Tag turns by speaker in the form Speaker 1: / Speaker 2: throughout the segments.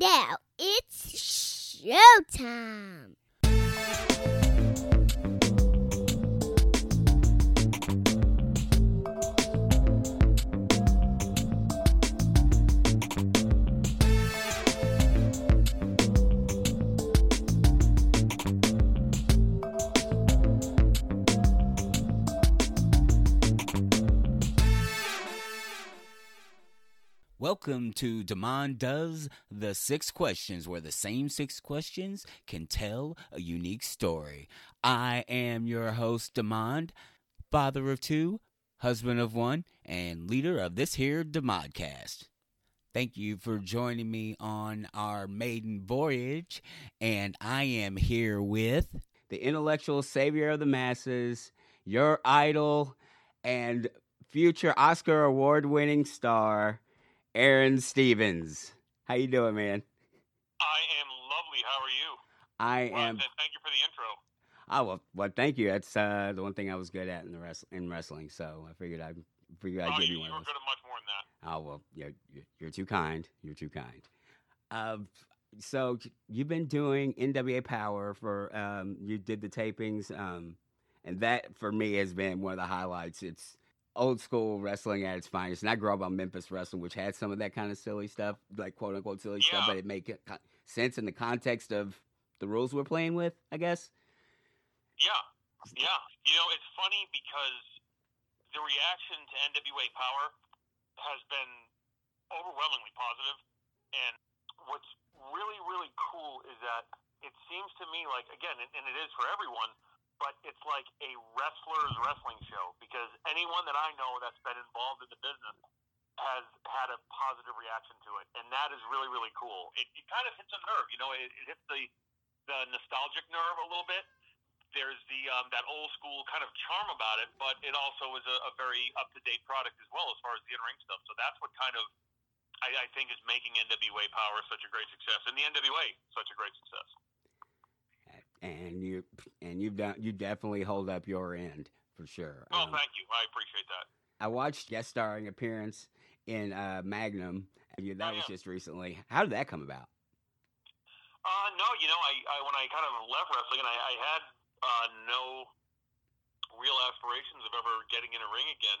Speaker 1: Now it's showtime.
Speaker 2: Welcome to Demond Does the Six Questions, where the same six questions can tell a unique story. I am your host, Demond, father of two, husband of one, and leader of this here Demodcast. Thank you for joining me on our maiden voyage, and I am here with
Speaker 3: the intellectual savior of the masses, your idol, and future Oscar award-winning star. Aaron Stevens. How you doing, man?
Speaker 4: I am lovely. How are you?
Speaker 3: I
Speaker 4: Well,
Speaker 3: am.
Speaker 4: thank you for the intro.
Speaker 3: Oh well, well, thank you. That's uh, the one thing I was good at in the wrest- in wrestling. So I figured I'd figured I'd
Speaker 4: oh,
Speaker 3: give
Speaker 4: you,
Speaker 3: you one
Speaker 4: you were
Speaker 3: of
Speaker 4: good at much more than that.
Speaker 3: Oh well, you're, you're- you're too kind. You're too kind. Um, so you've been doing NWA Power for um, you did the tapings, um, and that for me has been one of the highlights. It's old school wrestling at its finest, and I grew up on Memphis wrestling, which had some of that kind of silly stuff, like quote unquote silly stuff, but it made sense in the context of the rules we're playing with. I guess.
Speaker 4: Yeah, yeah. You know, it's funny because the reaction to NWA Power has been overwhelmingly positive, and what's really, really cool is that it seems to me like, again, and it is for everyone, but it's like a wrestler's wrestling show because anyone that I know that's been involved in the business has had a positive reaction to it, and that is really, really cool. It, it kind of hits a nerve, you know, it, it hits the the nostalgic nerve a little bit. There's the um, that old school kind of charm about it, but it also is a, a very up to date product as well as far as the in ring stuff. So that's what kind of I, I think is making NWA Power such a great success, and the NWA such a great success.
Speaker 3: And you and you've done you definitely hold up your end for sure.
Speaker 4: Oh,
Speaker 3: Um,
Speaker 4: thank you. I appreciate that.
Speaker 3: I watched guest starring appearance in uh, Magnum. You, that
Speaker 4: Oh,
Speaker 3: was
Speaker 4: yeah.
Speaker 3: just recently. How did that come about?
Speaker 4: Uh, no, you know, I, I when I kind of left wrestling, and I, I had uh, no real aspirations of ever getting in a ring again.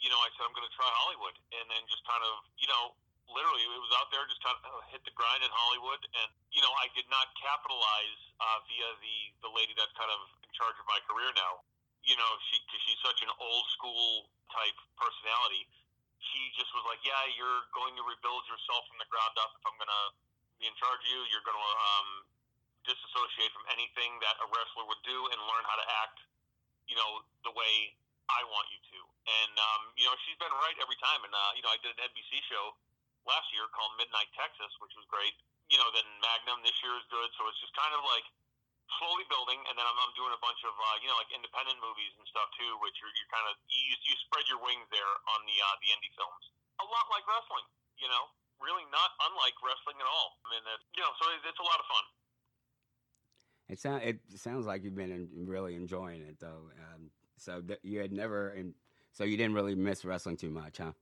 Speaker 4: You know, I said I'm going to try Hollywood, and then just kind of, you know, literally it was out there, just kind of hit the grind in Hollywood, and you know, I did not capitalize uh, via the the lady that's kind of in charge of my career now. You know, she cause she's such an old school type personality. She just was like, "Yeah, you're going to rebuild yourself from the ground up. If I'm to be in charge of you. You're to um, disassociate from anything that a wrestler would do and learn how to act, you know, the way I want you to. And um, you know, she's been right every time. And uh, you know, I did an NBC show last year called Midnight Texas, which was great. You know, then Magnum this year is good. So it's just kind of like slowly building. And then I'm, I'm doing a bunch of uh, you know like independent movies and stuff too, which you're, you're kind of you, you spread your wings there on the uh, the indie films. A lot like wrestling, you know really not unlike wrestling at all. I mean, it, you know, so it, it's a lot of fun.
Speaker 3: It sound it sounds like you've been en- really enjoying it though. Um, so th- you had never, and so you didn't really miss wrestling too much, huh?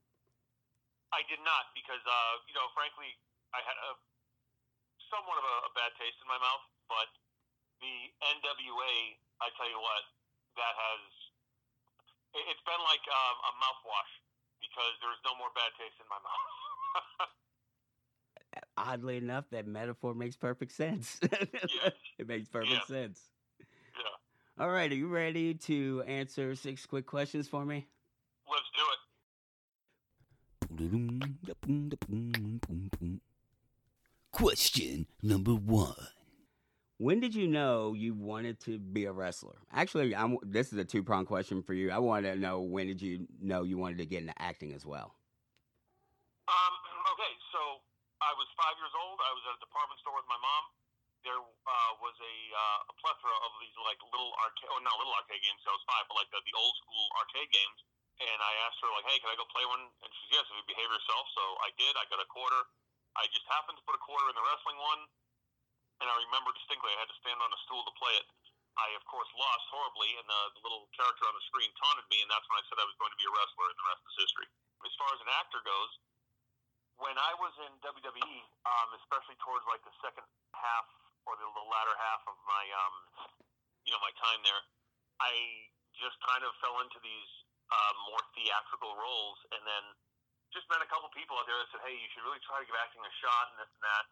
Speaker 4: I did not because, uh, you know, frankly, I had a somewhat of a, a bad taste in my mouth. But the NWA, I tell you what, that has it, it's been like um, a mouthwash because there's no more bad taste in my mouth.
Speaker 3: Oddly enough, that metaphor makes perfect sense.
Speaker 4: Yeah.
Speaker 3: it makes perfect
Speaker 4: Yeah.
Speaker 3: sense.
Speaker 4: yeah,
Speaker 3: All right, are you ready to answer six quick questions for me?
Speaker 4: let's do it.
Speaker 2: Question number one.
Speaker 3: When did you know you wanted to be a wrestler? Actually, I'm, this is a two pronged question for you. I want to know when did you know you wanted to get into acting as well?
Speaker 4: Um, okay, so I was five years old. I was at a department store with my mom. There uh, was a, uh, a plethora of these like little arcade, oh not little arcade games. So I was five, but like the, the old school arcade games. And I asked her like, "Hey, can I go play one?" And she's yes, if you behave yourself. So I did. I got a quarter. I just happened to put a quarter in the wrestling one, and I remember distinctly I had to stand on a stool to play it. I of course lost horribly, and the, the little character on the screen taunted me, and that's when I said I was going to be a wrestler, and the rest is history. As far as an actor goes, when I was in WWE, um, especially towards like the second half or the, the latter half of my, um, you know, my time there, I just kind of fell into these uh, more theatrical roles, and then just met a couple people out there that said, "Hey, you should really try to give acting a shot," and this and that.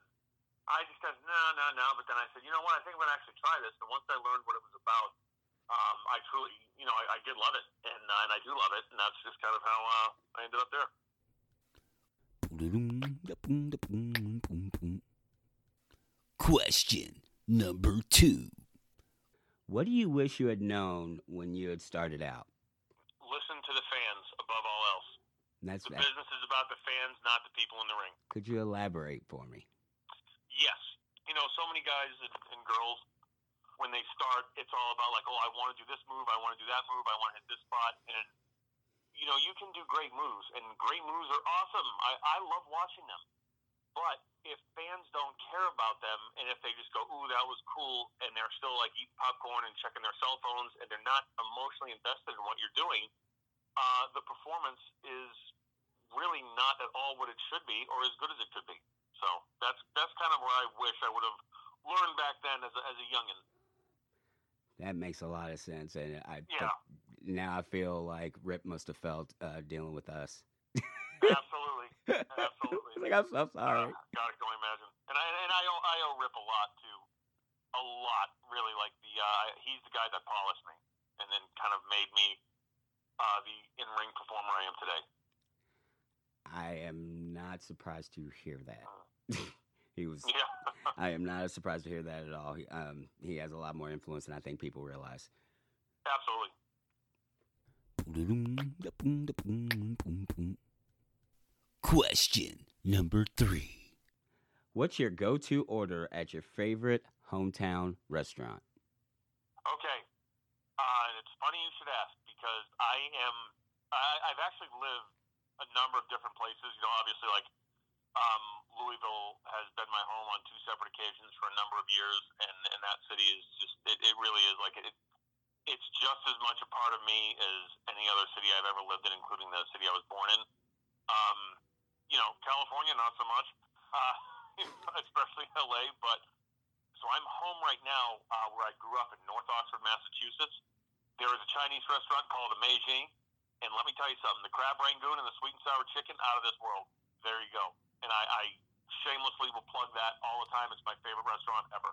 Speaker 4: I just said, "No, no, no," but then I said, "You know what? I think I'm gonna actually try this." And once I learned what it was about, um, I truly, you know, I, I did love it, and uh, and I do love it, and that's just kind of how uh, I ended up there.
Speaker 2: Question number two.
Speaker 3: What do you wish you had known when you had started out?
Speaker 4: Listen to the fans above all
Speaker 3: That's
Speaker 4: The
Speaker 3: that.
Speaker 4: business is about the fans, not the people in the ring.
Speaker 3: Could you elaborate for me?
Speaker 4: Yes. You know, so many guys and, and girls, when they start, it's all about like, oh, I want to do this move, I want to do that move, I want to hit this spot, and you know, you can do great moves, and great moves are awesome. I, I love watching them. But if fans don't care about them, and if they just go, ooh, that was cool, and they're still like eating popcorn and checking their cell phones, and they're not emotionally invested in what you're doing, uh, the performance is really not at all what it should be, or as good as it could be. So that's that's kind of where I wish I would have learned back then as a, as a youngin.
Speaker 3: That makes a lot of sense, and I
Speaker 4: Yeah.
Speaker 3: now I feel like Rip must have felt uh, dealing with us.
Speaker 4: Absolutely, absolutely.
Speaker 3: like I'm so sorry.
Speaker 4: Uh, God, I can only imagine. And I and I owe, I owe Rip a lot too, a lot. Really, like the uh, he's the guy that polished me, and then kind of made me uh, the in ring performer I am today.
Speaker 3: I am not surprised to hear that. he was.
Speaker 4: Yeah,
Speaker 3: I am not surprised to hear that at all. He, um, he has a lot more influence than I think people realize.
Speaker 4: absolutely.
Speaker 2: Question number three.
Speaker 3: What's your go-to order at your favorite hometown restaurant?
Speaker 4: Okay. Uh, and it's funny you should ask because I am. I, I've actually lived a number of different places. You know, obviously, like um, Louisville has been my home on two separate occasions for a number of years, and, and that city is just. It, it really is like it. It's just as much a part of me as any other city I've ever lived in, including the city I was born in. Um, you know, California, not so much, uh, especially LA. But so I'm home right now, uh, where I grew up in North Oxford, Massachusetts. There is a Chinese restaurant called the Meijing, and let me tell you something: the crab rangoon and the sweet and sour chicken, out of this world. There you go. And I, I shamelessly will plug that all the time. It's my favorite restaurant ever.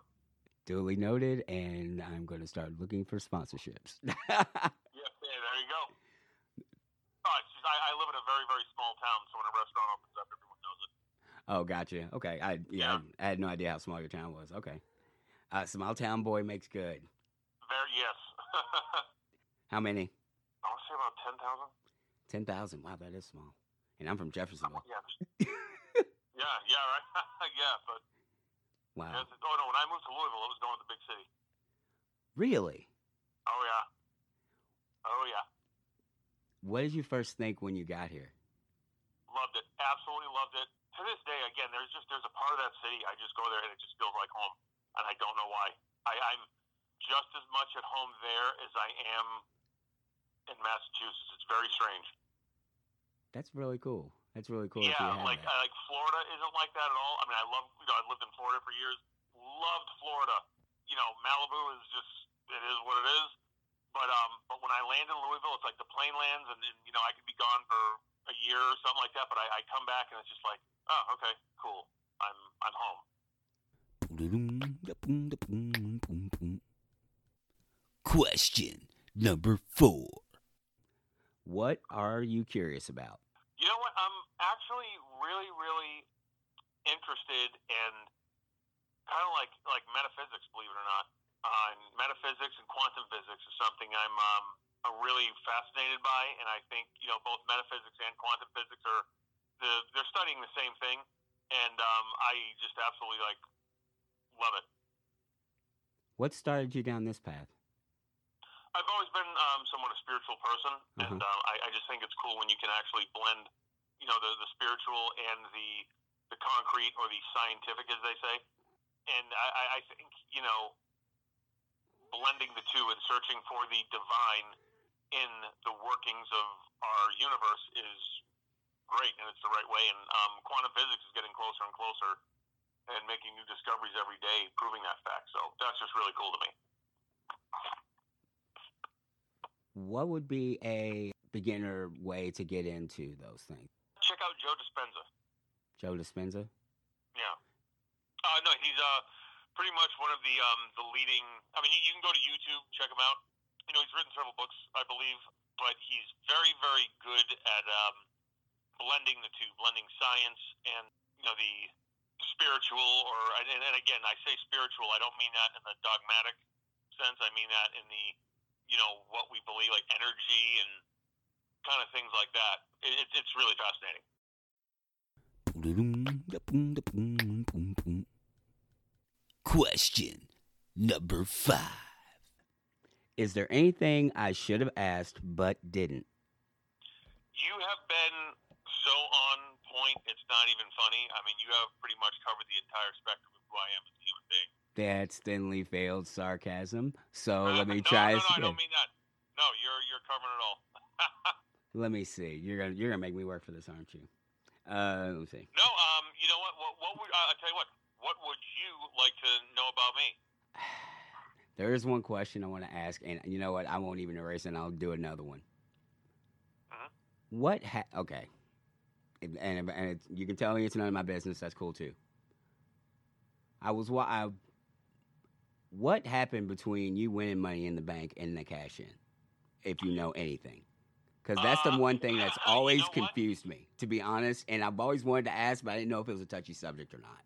Speaker 3: Duly noted, and I'm going to start looking for sponsorships.
Speaker 4: Yeah, yeah there you go. Oh, just, I, I live in a very, very small town, so when a restaurant opens up, everyone knows it.
Speaker 3: oh, gotcha. Okay, I yeah, I, had no idea how small your town was. Okay, uh, small town boy makes good.
Speaker 4: Very yes.
Speaker 3: How many?
Speaker 4: I say about ten thousand.
Speaker 3: Ten thousand. Wow, that is small. And I'm from Jeffersonville.
Speaker 4: Oh, yeah. yeah, yeah, right. yeah, but
Speaker 3: Wow,
Speaker 4: yes, oh no, when I moved to Louisville, it was going to the big city.
Speaker 3: really?
Speaker 4: Oh yeah. Oh yeah.
Speaker 3: What did you first think when you got here?
Speaker 4: Loved it. Absolutely loved it. To this day, again, there's just there's a part of that city I just go there and it just feels like home, and I don't know why. I, I'm just as much at home there as I am in Massachusetts. It's very strange.
Speaker 3: That's really cool. That's really cool. that
Speaker 4: yeah, like
Speaker 3: that.
Speaker 4: uh, like Florida isn't like that at all. I mean, I love you know I lived in Florida for years. Loved Florida. You know, Malibu is just it is what it is. But um, but when I land in Louisville, it's like the plane lands, and then you know I could be gone for a year or something like that. But I, I come back and it's just like, oh, okay, cool. I'm I'm home.
Speaker 2: Question number four.
Speaker 3: What are you curious about?
Speaker 4: You know what? I'm actually really, really interested in kind of like like metaphysics, believe it or not. Uh, and metaphysics and quantum physics is something I'm um, really fascinated by, and I think you know both metaphysics and quantum physics are the they're studying the same thing, and um, I just absolutely like love it.
Speaker 3: What started you down this path?
Speaker 4: I've always been um, somewhat a spiritual person, and
Speaker 3: Mhm.
Speaker 4: um, I, I just think it's cool when you can actually blend, you know, the, the spiritual and the the concrete or the scientific, as they say. And I, I- I think you know, blending the two and searching for the divine in the workings of our universe is great and it's the right way. And um, quantum physics is getting closer and closer and making new discoveries every day, proving that fact. So that's just really cool to me.
Speaker 3: What would be a beginner way to get into those things?
Speaker 4: Check out Joe Dispenza.
Speaker 3: Joe Dispenza?
Speaker 4: Yeah. Uh, no, he's uh pretty much one of the um the leading. I mean, you, you can go to YouTube, check him out. You know, he's written several books, I believe, but he's very, very good at um, blending the two, blending science and you know the spiritual. Or and, and again, I say spiritual. I don't mean that in the dogmatic sense. I mean that in the you know what we believe, like energy and kind of things like that. It, it's really fascinating.
Speaker 2: Question number five.
Speaker 3: Is there anything I should have asked but didn't?
Speaker 4: You have been so on point, it's not even funny. I mean, you have pretty much covered the entire spectrum of who I am as a human being.
Speaker 3: That's thinly veiled sarcasm. So
Speaker 4: Uh,
Speaker 3: let me
Speaker 4: no,
Speaker 3: try
Speaker 4: No,
Speaker 3: this
Speaker 4: no, I don't mean that. No, you're you're covering it all.
Speaker 3: Let me see. You're gonna you're gonna make me work for this, aren't you? Uh, let me see.
Speaker 4: no, um, you know what? What, what would uh, I tell you what? What would you like to know about me?
Speaker 3: There is one question I want to ask, and you know what? I won't even erase it. and I'll do another one.
Speaker 4: Mhm.
Speaker 3: What? Ha- okay, and, and, and it's, you can tell me it's none of my business. That's cool too. I was what I. What happened between you winning money in the bank and the cash in, if you know anything? Because that's the
Speaker 4: Uh,
Speaker 3: one thing that's
Speaker 4: you know
Speaker 3: always
Speaker 4: what?
Speaker 3: confused me, to be honest. And I've always wanted to ask, but I didn't know if it was a touchy subject or not.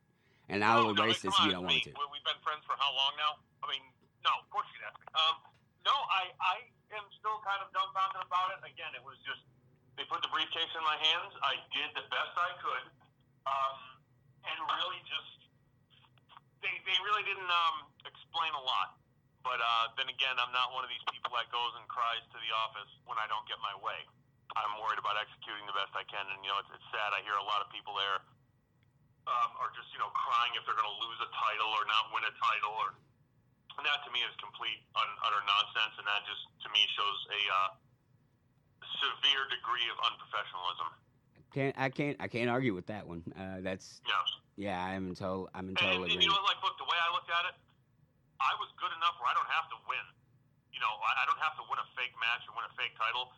Speaker 3: And I will
Speaker 4: no,
Speaker 3: erase
Speaker 4: come
Speaker 3: this if you
Speaker 4: on,
Speaker 3: don't want to.
Speaker 4: We- We've been friends for how long now? I mean, no, of course you me. Um, no, I I am still kind of dumbfounded about it. Again, it was just they put the briefcase in my hands. I did the best I could, um, and really just they they really didn't um explain a lot. But uh, then again, I'm not one of these people that goes and cries to the office when I don't get my way. I'm worried about executing the best I can, and you know, it's, it's sad. I hear a lot of people there um, are just you know crying if they're going to lose a title or not win a title, or and that to me is complete un, utter nonsense, and that just to me shows a uh, severe degree of unprofessionalism.
Speaker 3: Can't I can't I can't argue with that one. Uh, that's
Speaker 4: Yeah.
Speaker 3: Yeah, I'm in total I'm in
Speaker 4: And,
Speaker 3: total
Speaker 4: and, you know, like, look, the way I looked at it, I was good enough where I don't have to win. You know, I, I don't have to win a fake match or win a fake title.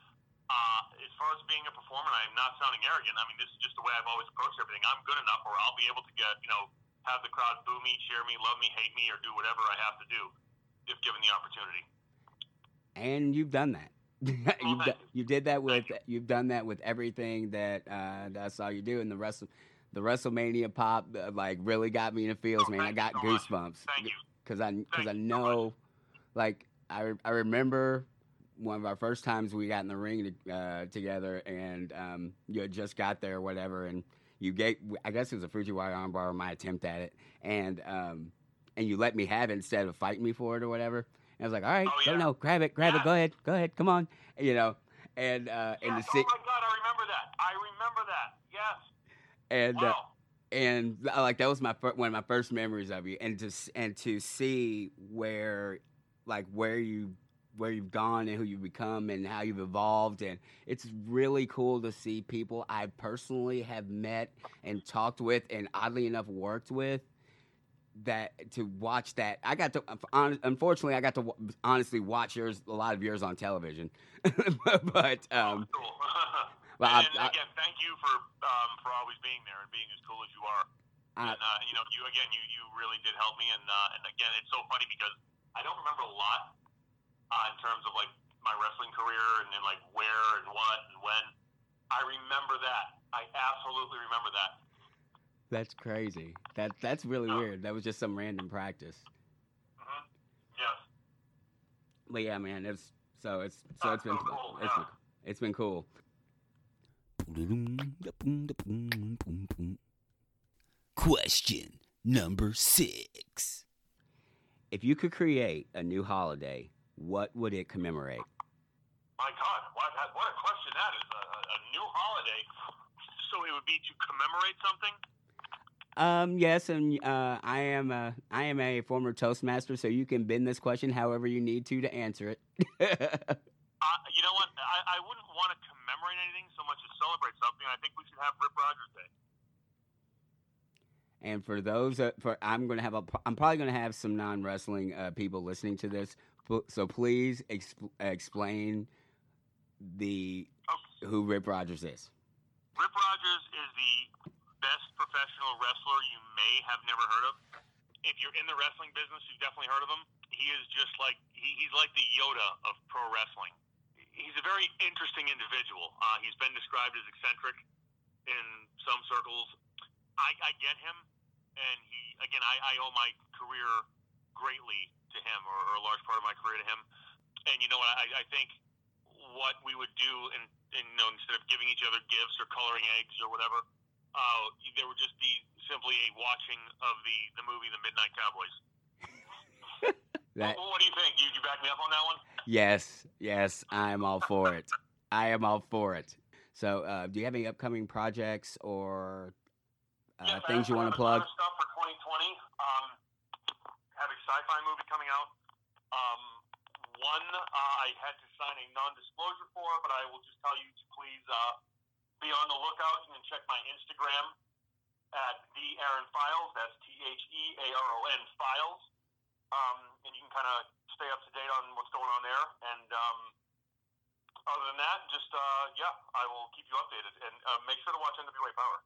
Speaker 4: Uh, as far as being a performer, I am not sounding arrogant. I mean, this is just the way I've always approached everything. I'm good enough where I'll be able to get, you know, have the crowd boo me, cheer me, love me, hate me, or do whatever I have to do if given the opportunity.
Speaker 3: and you've done that. you've
Speaker 4: thank
Speaker 3: do, you did that with
Speaker 4: Thank
Speaker 3: you've done that with everything that uh, I saw you do, and the rest the WrestleMania pop uh, like really got me in the feels,
Speaker 4: Oh,
Speaker 3: man. I got
Speaker 4: so
Speaker 3: goosebumps
Speaker 4: Thank you.
Speaker 3: because I because I
Speaker 4: you so
Speaker 3: know, like I I remember one of our first times we got in the ring to, uh, together, and um, you had just got there or whatever, and you gave I guess it was a Fujiwara armbar or my attempt at it, and um, and you let me have it instead of fighting me for it or whatever. And I was like, all right,
Speaker 4: Oh,
Speaker 3: go
Speaker 4: yeah.
Speaker 3: no, grab it, grab it, go ahead, go ahead, come on, you know, and uh, and the si-
Speaker 4: oh my God, I remember that. I remember that. Yes.
Speaker 3: And uh, and uh, like that was my fir- one of my first memories of you, and to s- and to see where like where you where you've gone and who you've become and how you've evolved and it's really cool to see people I personally have met and talked with and oddly enough worked with that to watch that I got to unfortunately I got to w- honestly watch yours a lot of yours on television but um
Speaker 4: cool.
Speaker 3: Well,
Speaker 4: and
Speaker 3: I-
Speaker 4: again, thank you for um, for always being there and being as cool as you are.
Speaker 3: I-
Speaker 4: and uh, you know, you again, you you really did help me. And uh, and again, it's so funny because I don't remember a lot uh, in terms of like my wrestling career and then like where and what and when. I remember that. I absolutely remember that.
Speaker 3: That's crazy. That that's really
Speaker 4: Yeah.
Speaker 3: weird. That was just some random practice.
Speaker 4: hmm Yes.
Speaker 3: But yeah, man, it's so it's so it's
Speaker 4: That's
Speaker 3: been
Speaker 4: so cool,
Speaker 3: it's been,
Speaker 4: yeah.
Speaker 3: it's been cool.
Speaker 2: Question number six.
Speaker 3: If you could create a new holiday, what would it commemorate?
Speaker 4: My God, what, what a question that is. A, a- a new holiday. So it would be to commemorate something?
Speaker 3: Um, yes, and uh, I am a I am a former Toastmaster, so you can bend this question however you need to to answer it.
Speaker 4: Uh, you know what? I, I wouldn't want to commemorate anything so much as celebrate something, I think we should have Rip Rogers Day.
Speaker 3: And for those, uh, for I'm gonna have a, I'm probably gonna have some non wrestling uh, people listening to this. So please exp- explain the
Speaker 4: Okay.
Speaker 3: who Rip Rogers is.
Speaker 4: Rip Rogers is the best professional wrestler you may have never heard of. If you're in the wrestling business, you've definitely heard of him. He is just like he, he's like the Yoda of pro wrestling. He's a very interesting individual. Uh, he's been described as eccentric in some circles. I, I get him, and he again. I, I owe my career greatly to him, or, or a large part of my career to him. And you know what? I, I think what we would do, and, and you know, instead of giving each other gifts or coloring eggs or whatever, uh, there would just be simply a watching of the the movie The Midnight Cowboys.
Speaker 3: That
Speaker 4: Well, what do you think? You, you back me up on that one?
Speaker 3: Yes, yes, I am all for it. I am all for it. So, uh, do you have any upcoming projects or uh,
Speaker 4: Yes, I
Speaker 3: things you want to plug?
Speaker 4: Stuff for 2020. Um, have a sci-fi movie coming out. Um, one uh, I had to sign a non-disclosure for, but I will just tell you to please uh, be on the lookout. Can check my Instagram at the Aaron Files. That's T H E A R O N Files. Um, and you can kind of stay up to date on what's going on there. And um, other than that, just uh, yeah, I will keep you updated. And uh, make sure to watch NWA Power.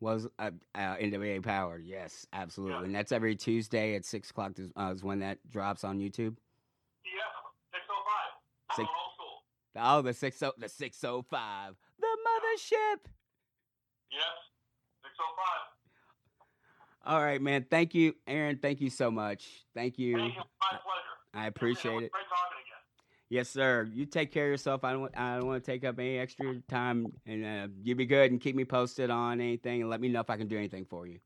Speaker 3: Was uh, uh, NWA Power? Yes, absolutely.
Speaker 4: Yeah.
Speaker 3: And that's every Tuesday at six o'clock is, uh, is when that drops on YouTube.
Speaker 4: Yeah, six oh five.
Speaker 3: Six-
Speaker 4: I'm old school.
Speaker 3: Oh, the six oh the six oh five, the mothership.
Speaker 4: Yes, six oh five.
Speaker 3: All right, man. Thank you, Aaron. Thank you so much. Thank you.
Speaker 4: Thank you. My pleasure.
Speaker 3: I appreciate it.
Speaker 4: Great talking again.
Speaker 3: Yes, sir. You take care of yourself. I don't. I don't want to take up any extra time, and uh, you be good and keep me posted on anything, and let me know if I can do anything for you.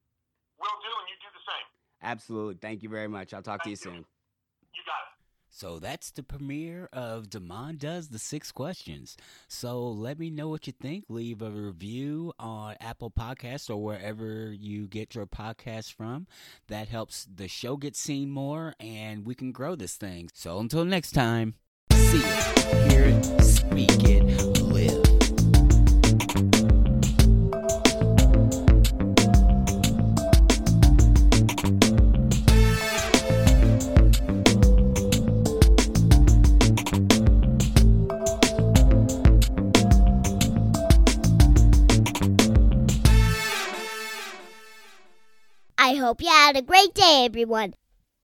Speaker 4: Will do, and you do the same.
Speaker 3: Absolutely. Thank you very much. I'll talk to you
Speaker 4: you.
Speaker 3: soon.
Speaker 2: So that's the premiere of Demond Does the Six Questions. So let me know what you think. Leave a review on Apple Podcasts or wherever you get your podcast from. That helps the show get seen more and we can grow this thing. So until next time, see it, hear it, speak it, live.
Speaker 1: Hope you had a great day, everyone.